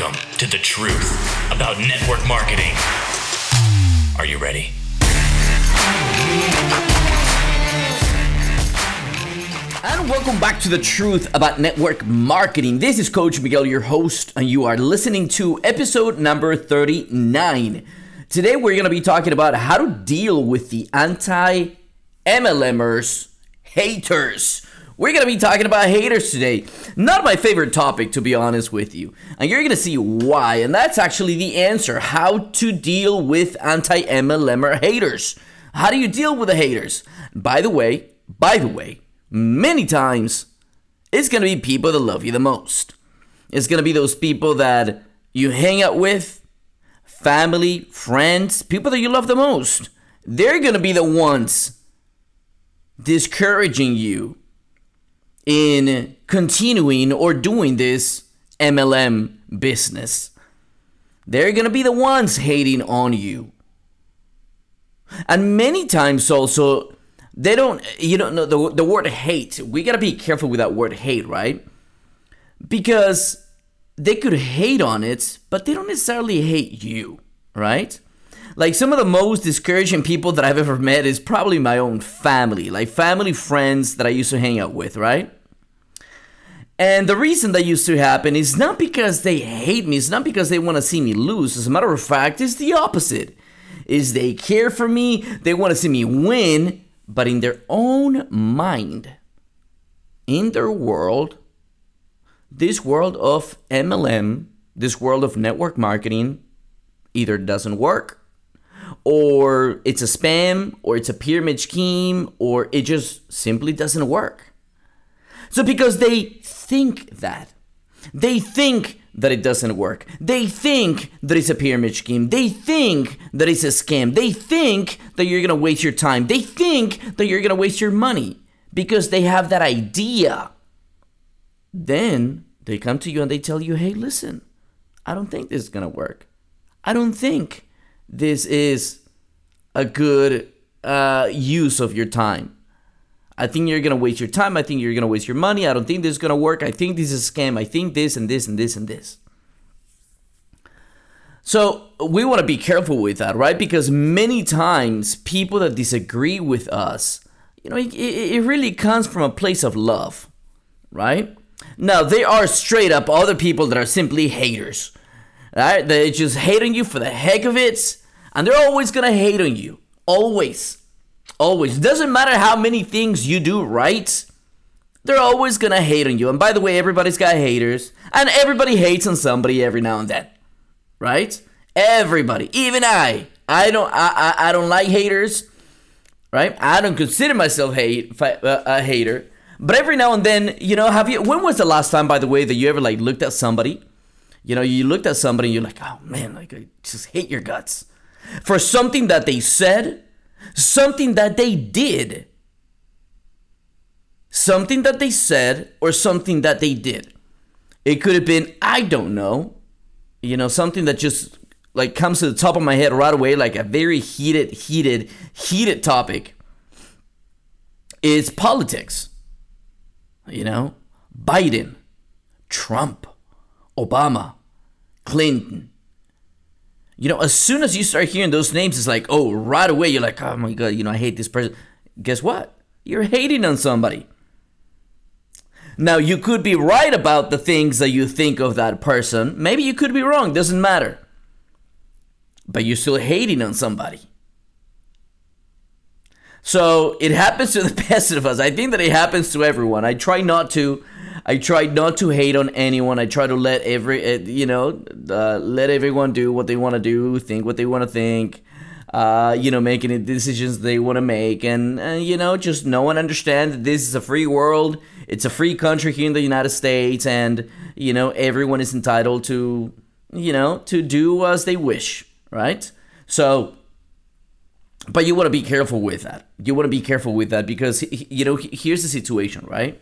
Welcome to the truth about network marketing. Are you ready? And welcome back to the truth about network marketing. This is Coach Miguel, your host, and you are listening to episode number 39. Today, we're going to be talking about how to deal with the anti MLMers haters. We're going to be talking about haters today. Not my favorite topic, to be honest with you. And you're going to see why. And that's actually the answer how to deal with anti MLMer haters. How do you deal with the haters? By the way, by the way, many times it's going to be people that love you the most. It's going to be those people that you hang out with, family, friends, people that you love the most. They're going to be the ones discouraging you in continuing or doing this MLM business. They're going to be the ones hating on you. And many times also, they don't, you don't know the, the word hate. We got to be careful with that word hate, right? Because they could hate on it, but they don't necessarily hate you, right? Like some of the most discouraging people that I've ever met is probably my own family, like family friends that I used to hang out with, right? And the reason that used to happen is not because they hate me, it's not because they want to see me lose. As a matter of fact, it's the opposite. Is they care for me, they want to see me win, but in their own mind, in their world, this world of MLM, this world of network marketing either doesn't work or it's a spam or it's a pyramid scheme or it just simply doesn't work. So because they think that, they think that it doesn't work. They think that it's a pyramid scheme. They think that it's a scam. They think that you're to waste your time. They think that you're to waste your money because they have that idea. Then they come to you and they tell you, hey, listen, I don't think this is to work. I don't think this is a good uh, use of your time. I think you're gonna waste your time. I think you're gonna waste your money. I don't think this is gonna work. I think this is a scam. I think this and this and this and this. So we want to be careful with that, right? Because many times people that disagree with us, you know, it, it really comes from a place of love, right? Now there are straight up other people that are simply haters, right? They're just hating you for the heck of it, and they're always gonna hate on you, always. Always. Doesn't matter how many things you do right, they're always gonna hate on you. And by the way, everybody's got haters, and everybody hates on somebody every now and then, right? Everybody, even I. I don't. I. I, I don't like haters, right? I don't consider myself hate uh, a hater. But every now and then, you know, have you? When was the last time, by the way, that you ever like looked at somebody? You know, you looked at somebody and you're like, oh man, like I just hate your guts for something that they said something that they did, something that they said, or something that they did. It could have been, I don't know, you know, something that just like comes to the top of my head right away, like a very heated, heated, heated topic. Is politics. You know, Biden, Trump, Obama, Clinton, you know, as soon as you start hearing those names, it's like, oh, right away, you're like, oh my God, you know, I hate this person. Guess what? You're hating on somebody. Now, you could be right about the things that you think of that person. Maybe you could be wrong, doesn't matter. But you're still hating on somebody. So it happens to the best of us. I think that it happens to everyone. I try not to I try not to hate on anyone. I try to let every, eh, you know, uh, let everyone do what they want to do, think what they want to think, uh, you know, making the decisions they want to make. And, uh, you know, just know and understand that this is a free world. It's a free country here in the United States. And, you know, everyone is entitled to, you know, to do as they wish, right? So, but you want to be careful with that. You want to be careful with that because, you know, here's the situation, right?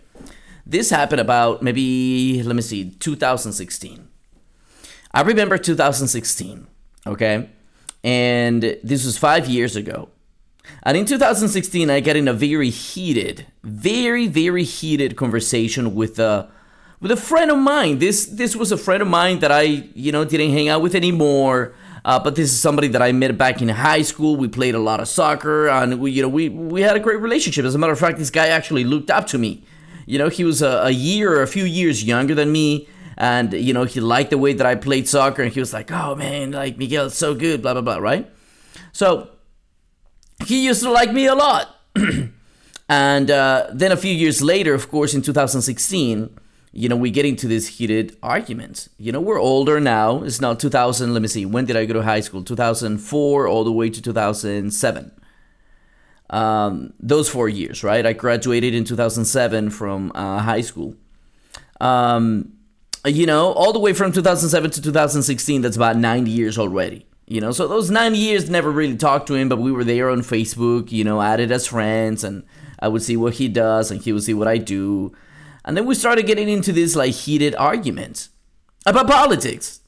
This happened about maybe, let me see, 2016. I remember 2016, okay? And this was five years ago. And in 2016, I got in a very heated, very, very heated conversation with a, with a friend of mine. This this was a friend of mine that I you know didn't hang out with anymore. Uh, but this is somebody that I met back in high school. We played a lot of soccer, and we you know we we had a great relationship. As a matter of fact, this guy actually looked up to me. You know, he was a, a year or a few years younger than me. And, you know, he liked the way that I played soccer. And he was like, oh, man, like, Miguel, is so good, blah, blah, blah, right? So he used to like me a lot. and uh, then a few years later, of course, in 2016, you know, we get into this heated argument. You know, we're older now. It's now 2000. Let me see. When did I go to high school? 2004 all the way to 2007 um, those four years, right? I graduated in 2007 from uh, high school. Um, you know, all the way from 2007 to 2016, that's about 90 years already. You know, so those 90 years never really talked to him, but we were there on Facebook, you know, added as friends, and I would see what he does, and he would see what I do. And then we started getting into this like heated arguments about politics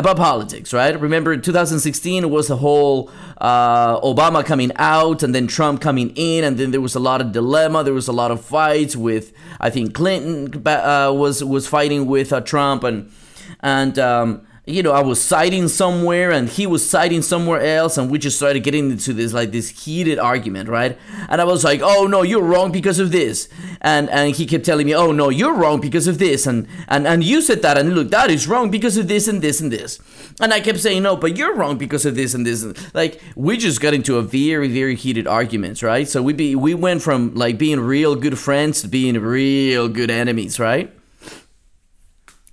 about politics, right? Remember, 2016 was the whole uh, Obama coming out and then Trump coming in, and then there was a lot of dilemma. There was a lot of fights with, I think Clinton uh, was was fighting with uh, Trump, and and um, you know, I was citing somewhere and he was citing somewhere else, and we just started getting into this like this heated argument, right? And I was like, "Oh no, you're wrong because of this," and and he kept telling me, "Oh no, you're wrong because of this," and and and you said that, and look, that is wrong because of this and this and this, and I kept saying, "No, but you're wrong because of this and this." And Like we just got into a very very heated arguments, right? So we be we went from like being real good friends to being real good enemies, right?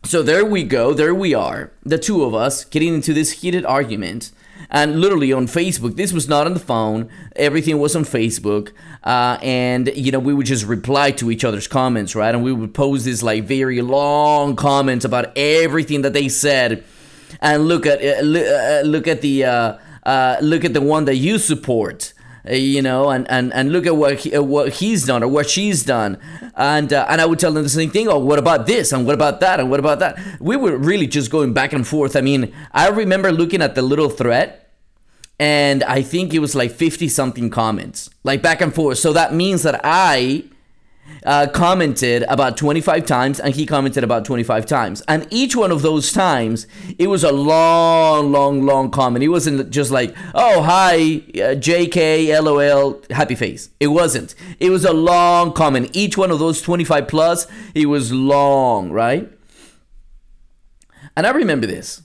So there we go, there we are, the two of us getting into this heated argument. And literally on Facebook, this was not on the phone, everything was on Facebook. Uh, and, you know, we would just reply to each other's comments, right? And we would post these like very long comments about everything that they said. And look at uh, uh look at the uh, uh, look at the one that you support uh, you know, and, and, and look at what he, uh, what he's done or what she's done, and uh, and I would tell them the same thing. Oh, what about this? And what about that? And what about that? We were really just going back and forth. I mean, I remember looking at the little thread, and I think it was like fifty something comments, like back and forth. So that means that I uh, commented about 25 times and he commented about 25 times. And each one of those times, it was a long, long, long comment. It wasn't just like, oh, hi, uh, JK, LOL, happy face. It wasn't. It was a long comment. Each one of those 25 plus, it was long, right? And I remember this.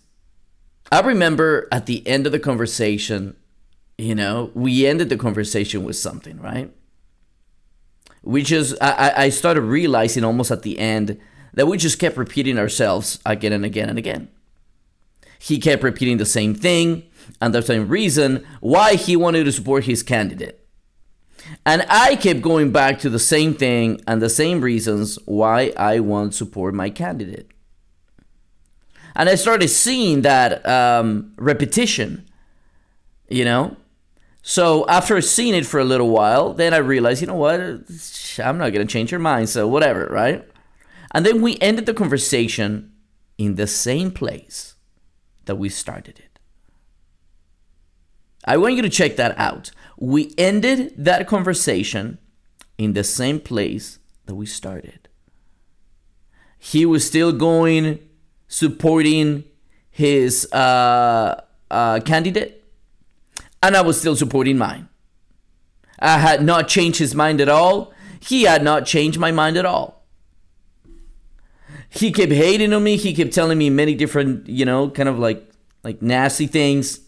I remember at the end of the conversation, you know, we ended the conversation with something, right? We just I, I started realizing almost at the end that we just kept repeating ourselves again and again and again. He kept repeating the same thing and the same reason why he wanted to support his candidate. And I kept going back to the same thing and the same reasons why I want to support my candidate. And I started seeing that um, repetition, you know, so after seeing it for a little while, then I realized, you know what? I'm not going to change your mind, so whatever, right? And then we ended the conversation in the same place that we started it. I want you to check that out. We ended that conversation in the same place that we started. He was still going, supporting his uh, uh, candidate and I was still supporting mine. I had not changed his mind at all. He had not changed my mind at all. He kept hating on me. He kept telling me many different, you know, kind of like like nasty things.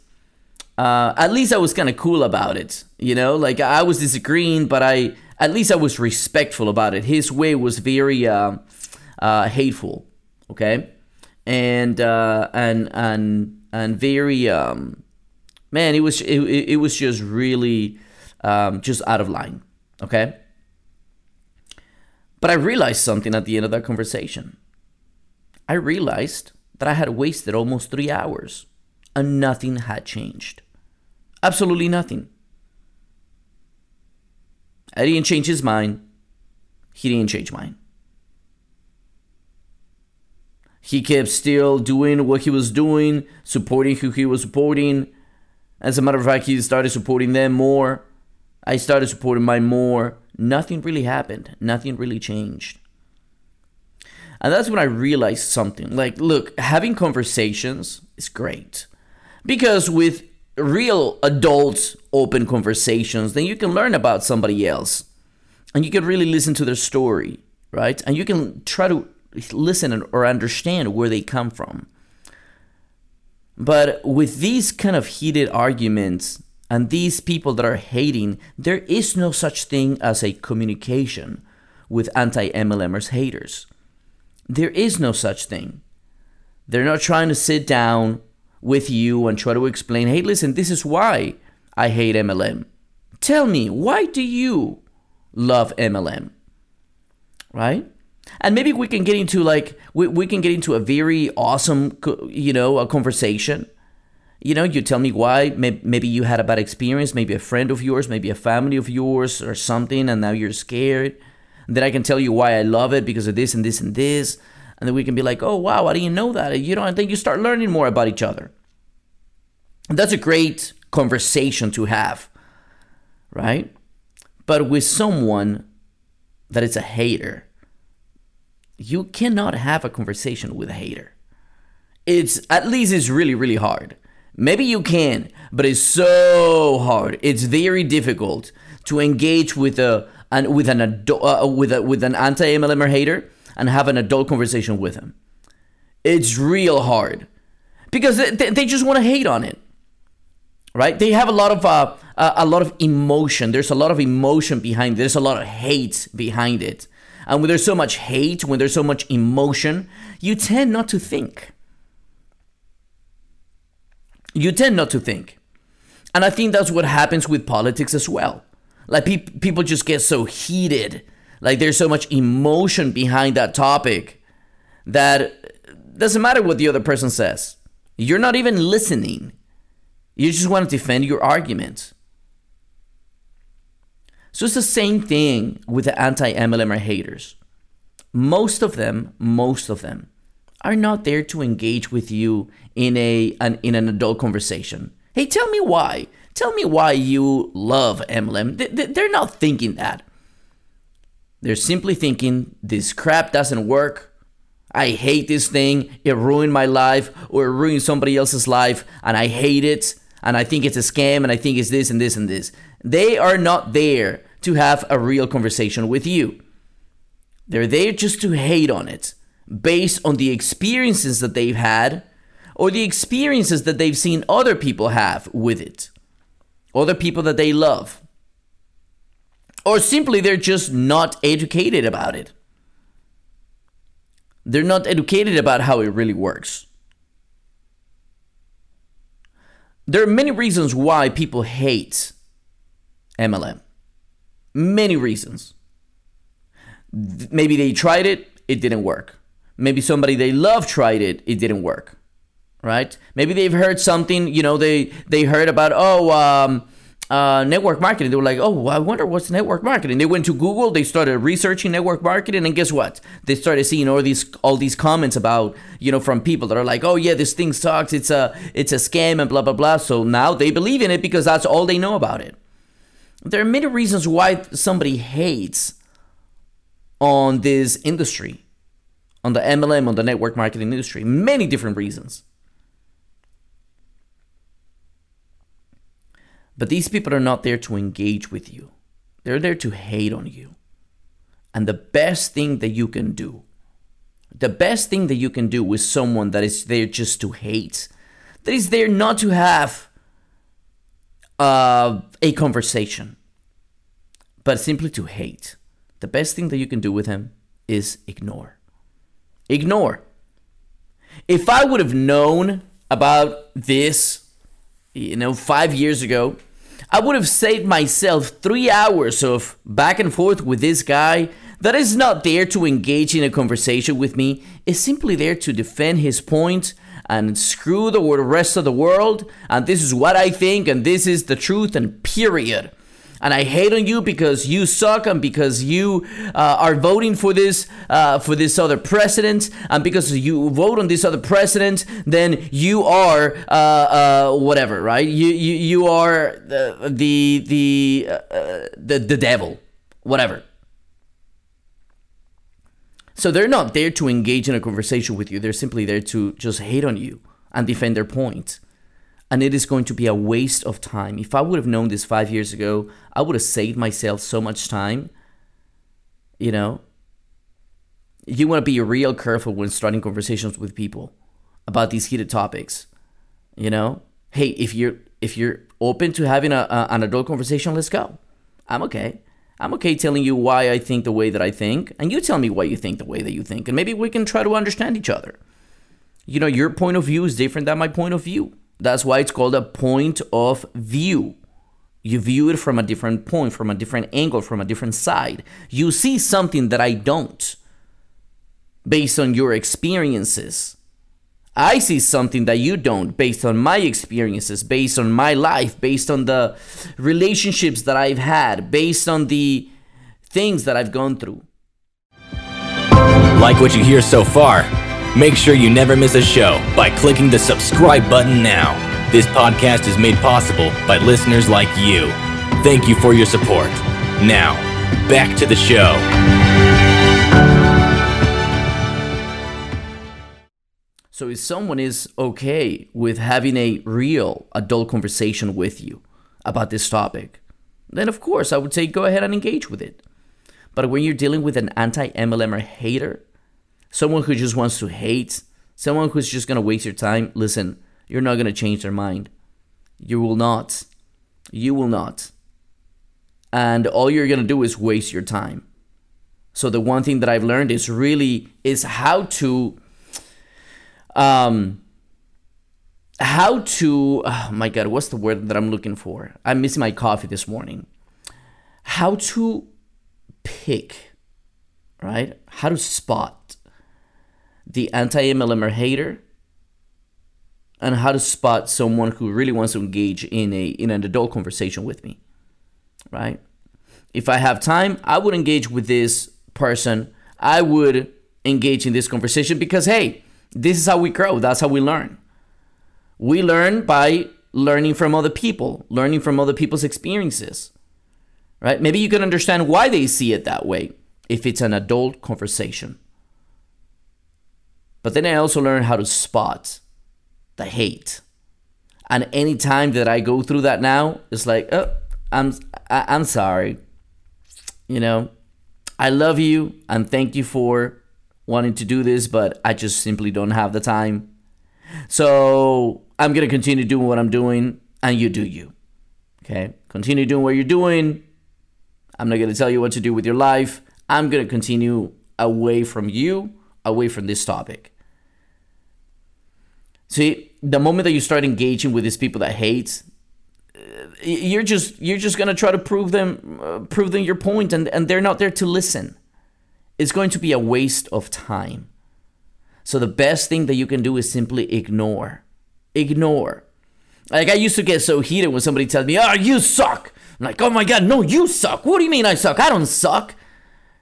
Uh, at least I was kind of cool about it, you know. Like I was disagreeing, but I at least I was respectful about it. His way was very uh, uh, hateful, okay, and uh, and and and very um, man, it was it, it was just really um, just out of line. Okay. But I realized something at the end of that conversation. I realized that I had wasted almost three hours and nothing had changed. Absolutely nothing. I didn't change his mind. He didn't change mine. He kept still doing what he was doing, supporting who he was supporting, as a matter of fact, he started supporting them more. I started supporting mine more. Nothing really happened. Nothing really changed. And that's when I realized something. Like, look, having conversations is great. Because with real adult open conversations, then you can learn about somebody else. And you can really listen to their story, right? And you can try to listen or understand where they come from. But with these kind of heated arguments and these people that are hating, there is no such thing as a communication with anti MLMers haters. There is no such thing. They're not trying to sit down with you and try to explain, hey, listen, this is why I hate MLM. Tell me, why do you love MLM? Right? And maybe we can get into like, we, we can get into a very awesome, you know, a conversation. You know, you tell me why. Maybe you had a bad experience, maybe a friend of yours, maybe a family of yours or something, and now you're scared then I can tell you why I love it because of this and this and this. And then we can be like, oh, wow, I didn't know that. You know, and then you start learning more about each other. And that's a great conversation to have, right? But with someone that is a hater, you cannot have a conversation with a hater. It's at least it's really, really hard. Maybe you can, but it's so hard. It's very difficult to engage with a and with an adult, uh, with a, with an anti MLMer hater and have an adult conversation with him. It's real hard because they, they just want to hate on it, right? They have a lot of uh, a lot of emotion. There's a lot of emotion behind. It. There's a lot of hate behind it, and when there's so much hate, when there's so much emotion, you tend not to think. You tend not to think. And I think that's what happens with politics as well. Like pe- people just get so heated. Like there's so much emotion behind that topic that doesn't matter what the other person says. You're not even listening. You just want to defend your argument. So it's the same thing with the anti-MLMer haters. Most of them, most of them, are not there to engage with you in a an, in an adult conversation. Hey, tell me why. Tell me why you love MLM. They're not thinking that. They're simply thinking this crap doesn't work. I hate this thing. It ruined my life or it ruined somebody else's life and I hate it and I think it's a scam and I think it's this and this and this. They are not there to have a real conversation with you. They're there just to hate on it based on the experiences that they've had or the experiences that they've seen other people have with it other people that they love. Or simply they're just not educated about it. They're not educated about how it really works. There are many reasons why people hate MLM. Many reasons. Maybe they tried it, it didn't work. Maybe somebody they love tried it, it didn't work right? Maybe they've heard something, you know, they they heard about oh um, uh, network marketing. They were like, oh, I wonder what's network marketing. They went to Google, they started researching network marketing, and guess what? They started seeing all these all these comments about you know from people that are like, oh yeah, this thing sucks. It's a it's a scam and blah blah blah. So now they believe in it because that's all they know about it. There are many reasons why somebody hates on this industry, on the MLM, on the network marketing industry. Many different reasons. But these people are not there to engage with you, they're there to hate on you. And the best thing that you can do, the best thing that you can do with someone that is there just to hate, that is there not to have uh, a conversation, but simply to hate, the best thing that you can do with him is ignore. Ignore. If I would have known about this you know, five years ago, I would have saved myself three hours of back and forth with this guy that is not there to engage in a conversation with me, is simply there to defend his point and screw the rest of the world. And this is what I think, and this is the truth, and period and I hate on you because you suck and because you uh, are voting for this uh, for this other president and because you vote on this other president, then you are uh, uh whatever, right? You you, you are the the the, uh, the the devil, whatever. So they're not there to engage in a conversation with you. They're simply there to just hate on you and defend their point. And it is going to be a waste of time. If I would have known this five years ago, I would have saved myself so much time. You know, you want to be real careful when starting conversations with people about these heated topics. You know, hey, if you're if you're open to having a, a, an adult conversation, let's go. I'm okay. I'm okay telling you why I think the way that I think, and you tell me why you think the way that you think, and maybe we can try to understand each other. You know, your point of view is different than my point of view. That's why it's called a point of view. You view it from a different point, from a different angle, from a different side. You see something that I don't based on your experiences. I see something that you don't based on my experiences, based on my life, based on the relationships that I've had, based on the things that I've gone through. Like what you hear so far? Make sure you never miss a show by clicking the subscribe button now. This podcast is made possible by listeners like you. Thank you for your support. Now, back to the show. So if someone is okay with having a real adult conversation with you about this topic, then of course I would say go ahead and engage with it. But when you're dealing with an anti-MLMer hater, someone who just wants to hate, someone who's just gonna waste your time, listen, you're not gonna change their mind. You will not. You will not. And all you're gonna do is waste your time. So the one thing that I've learned is really is how to um how to oh my god what's the word that i'm looking for? I'm missing my coffee this morning. How to pick right? How to spot the anti-mlmer hater and how to spot someone who really wants to engage in a in an adult conversation with me right? If i have time i would engage with this person. I would engage in this conversation because hey this is how we grow. That's how we learn. We learn by learning from other people, learning from other people's experiences. Right? Maybe you can understand why they see it that way if it's an adult conversation. But then I also learn how to spot the hate. And any time that I go through that now, it's like, oh, I'm I, I'm sorry. You know, I love you and thank you for wanting to do this, but I just simply don't have the time. So I'm going to continue doing what I'm doing, and you do you. Okay? Continue doing what you're doing. I'm not going to tell you what to do with your life. I'm going to continue away from you, away from this topic. See, the moment that you start engaging with these people that hate, uh, you're just you're just gonna try to prove them uh, prove them your point, and and they're not there to listen it's going to be a waste of time. So the best thing that you can do is simply ignore. Ignore. Like I used to get so heated when somebody tells me, "Oh, you suck." I'm like, "Oh my god, no, you suck. What do you mean I suck? I don't suck."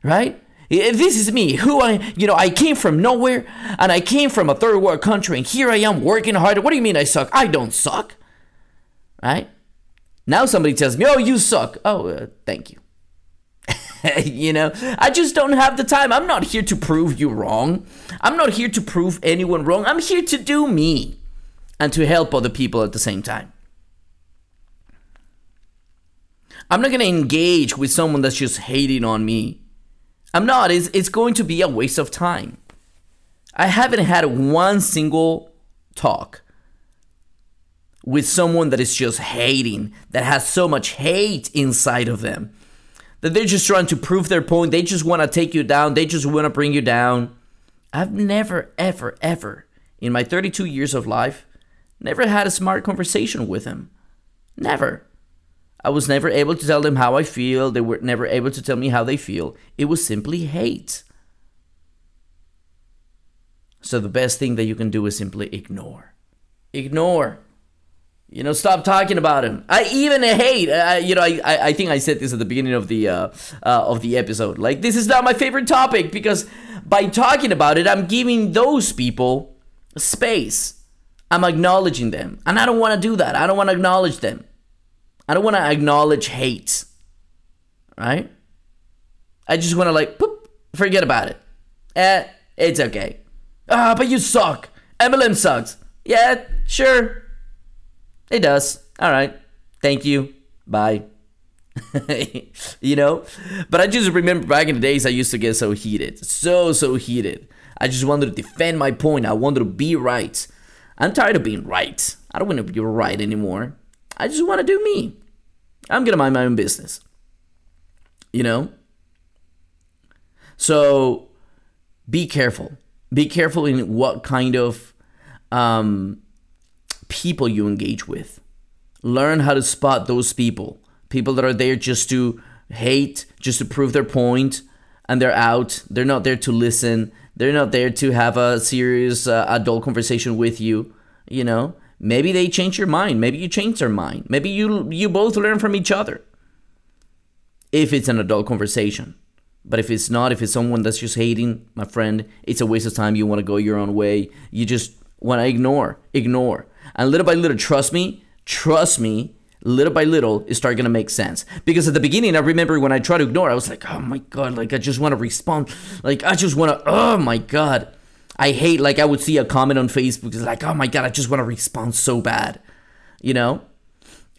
Right? This is me, who I, you know, I came from nowhere and I came from a third world country and here I am working hard. What do you mean I suck? I don't suck. Right? Now somebody tells me, "Oh, you suck." Oh, uh, thank you. you know, I just don't have the time. I'm not here to prove you wrong. I'm not here to prove anyone wrong. I'm here to do me and to help other people at the same time. I'm not going to engage with someone that's just hating on me. I'm not. It's, it's going to be a waste of time. I haven't had one single talk with someone that is just hating, that has so much hate inside of them that they're just trying to prove their point. They just want to take you down. They just want to bring you down. I've never, ever, ever, in my 32 years of life, never had a smart conversation with them. Never. I was never able to tell them how I feel. They were never able to tell me how they feel. It was simply hate. So the best thing that you can do is simply ignore. Ignore. You know, stop talking about him. I even hate. Uh, you know, I, I think I said this at the beginning of the uh, uh, of the episode. Like, this is not my favorite topic because by talking about it, I'm giving those people space. I'm acknowledging them, and I don't want to do that. I don't want to acknowledge them. I don't want to acknowledge hate. Right? I just want to like, poop, forget about it. Eh, it's okay. Ah, but you suck. MLM sucks. Yeah, sure. It does. All right. Thank you. Bye. you know? But I just remember back in the days I used to get so heated. So, so heated. I just wanted to defend my point. I wanted to be right. I'm tired of being right. I don't want to be right anymore. I just want to do me. I'm going to mind my own business. You know? So be careful. Be careful in what kind of um, people you engage with. Learn how to spot those people. People that are there just to hate, just to prove their point, and they're out. They're not there to listen. They're not there to have a serious uh, adult conversation with you. You know, maybe they change your mind. Maybe you change their mind. Maybe you you both learn from each other. If it's an adult conversation. But if it's not, if it's someone that's just hating, my friend, it's a waste of time. You want to go your own way. You just want to ignore, ignore. And little by little, trust me, trust me, little by little, it started gonna make sense. Because at the beginning, I remember when I tried to ignore, I was like, oh my god, like I just want to respond, like I just want to, oh my god, I hate. Like I would see a comment on Facebook, it's like, oh my god, I just want to respond so bad, you know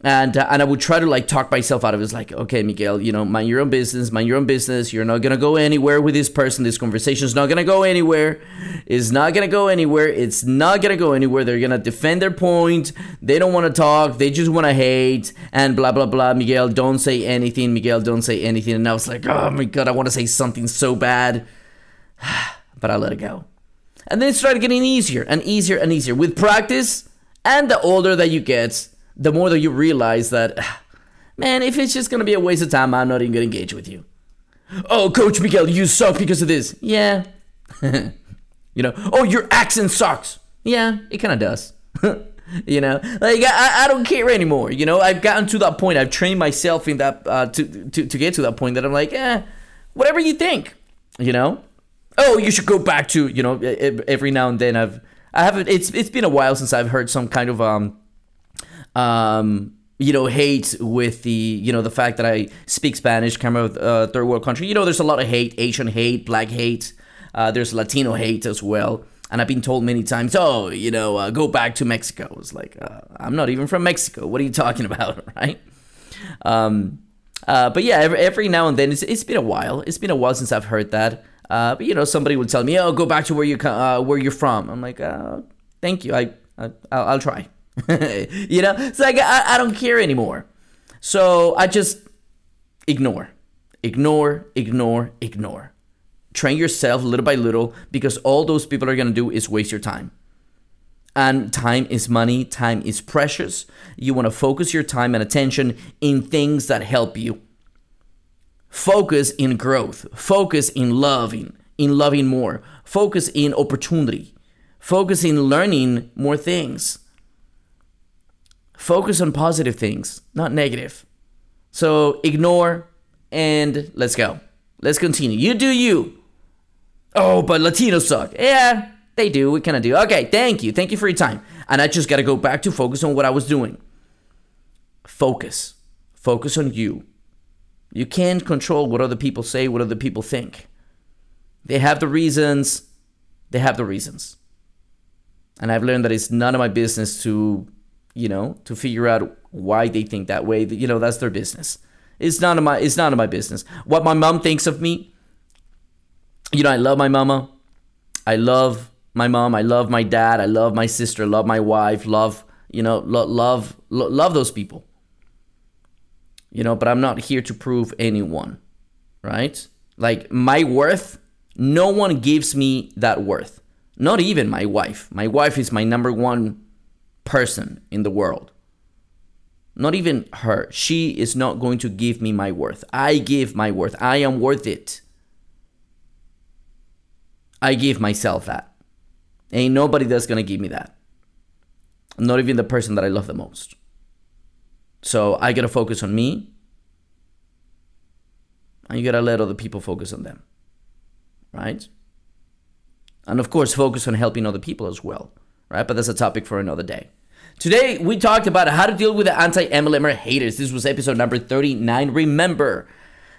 and uh, and I would try to like talk myself out of it. It's like, okay, Miguel, you know, mind your own business, mind your own business. You're not gonna go anywhere with this person. This conversation's not gonna go anywhere. It's not gonna go anywhere. It's not gonna go anywhere. They're gonna defend their point. They don't want to talk. They just want to hate and blah blah blah. Miguel, don't say anything. Miguel, don't say anything. And I was like, oh my god, I want to say something so bad, but I let it go. And then it started getting easier and easier and easier with practice. And the older that you get, the more that you realize that, man, if it's just gonna be a waste of time, I'm not even gonna engage with you. Oh, Coach Miguel, you suck because of this. Yeah. you know, oh, your accent sucks. Yeah, it kind of does. you know, like I, I don't care anymore. You know, I've gotten to that point. I've trained myself in that uh, to, to to get to that point that I'm like, eh, whatever you think. You know, oh, you should go back to you know every now and then. I've I haven't. It's it's been a while since I've heard some kind of um um, you know, hate with the, you know, the fact that I speak Spanish, come from a uh, third world country. You know, there's a lot of hate, Asian hate, black hate. Uh, there's Latino hate as well. And I've been told many times, oh, you know, uh, go back to Mexico. It's like, uh, I'm not even from Mexico. What are you talking about, right? Um, uh, but yeah, every, every, now and then, it's, it's been a while. It's been a while since I've heard that. Uh, but you know, somebody would tell me, "Oh, go back to where you where you're from." I'm like, "Thank you. I, I I'll, I'll try." you know, it's like I, I don't care anymore. So I just ignore, ignore, ignore, ignore. Train yourself little by little because all those people are gonna do is waste your time. And time is money, time is precious. You wanna focus your time and attention in things that help you. Focus in growth, focus in loving, in loving more, focus in opportunity, focus in learning more things Focus on positive things, not negative. So ignore and let's go. Let's continue. You do you. Oh, but Latinos suck. Yeah, they do. We kind of do. Okay, thank you. Thank you for your time. And I just got to go back to focus on what I was doing. Focus. Focus on you. You can't control what other people say, what other people think. They have the reasons. They have the reasons. And I've learned that it's none of my business to you know, to figure out why they think that way. You know, that's their business. It's none of my it's none of my business. What my mom thinks of me, you know, I love my mama. I love my mom. I love my dad. I love my sister. Love my wife. Love you know, lo- love lo- love those people. You know, but I'm not here to prove anyone, right? Like my worth, no one gives me that worth. Not even my wife. My wife is my number one person in the world. Not even her. She is not going to give me my worth. I give my worth. I am worth it. I give myself that. Ain't nobody that's going to give me that. Not even the person that I love the most. So I got to focus on me. And you got to let other people focus on them. Right? And of course, focus on helping other people as well right? But that's a topic for another day. Today, we talked about how to deal with the anti MLMer haters. This was episode number 39. Remember,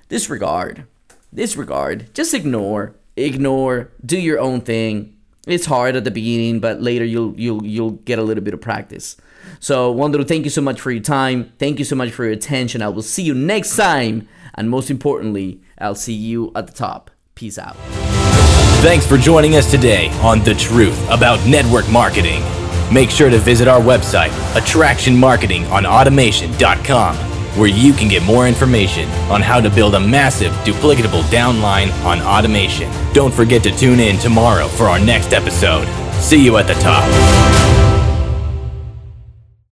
disregard, disregard, just ignore, ignore, do your own thing. It's hard at the beginning, but later you'll you'll you'll get a little bit of practice. So, Wanderu, thank you so much for your time. Thank you so much for your attention. I will see you next time, and most importantly, I'll see you at the top. Peace out. Thanks for joining us today on The Truth About Network Marketing. Make sure to visit our website, attractionmarketingonautomation.com, where you can get more information on how to build a massive, duplicatable downline on automation. Don't forget to tune in tomorrow for our next episode. See you at the top.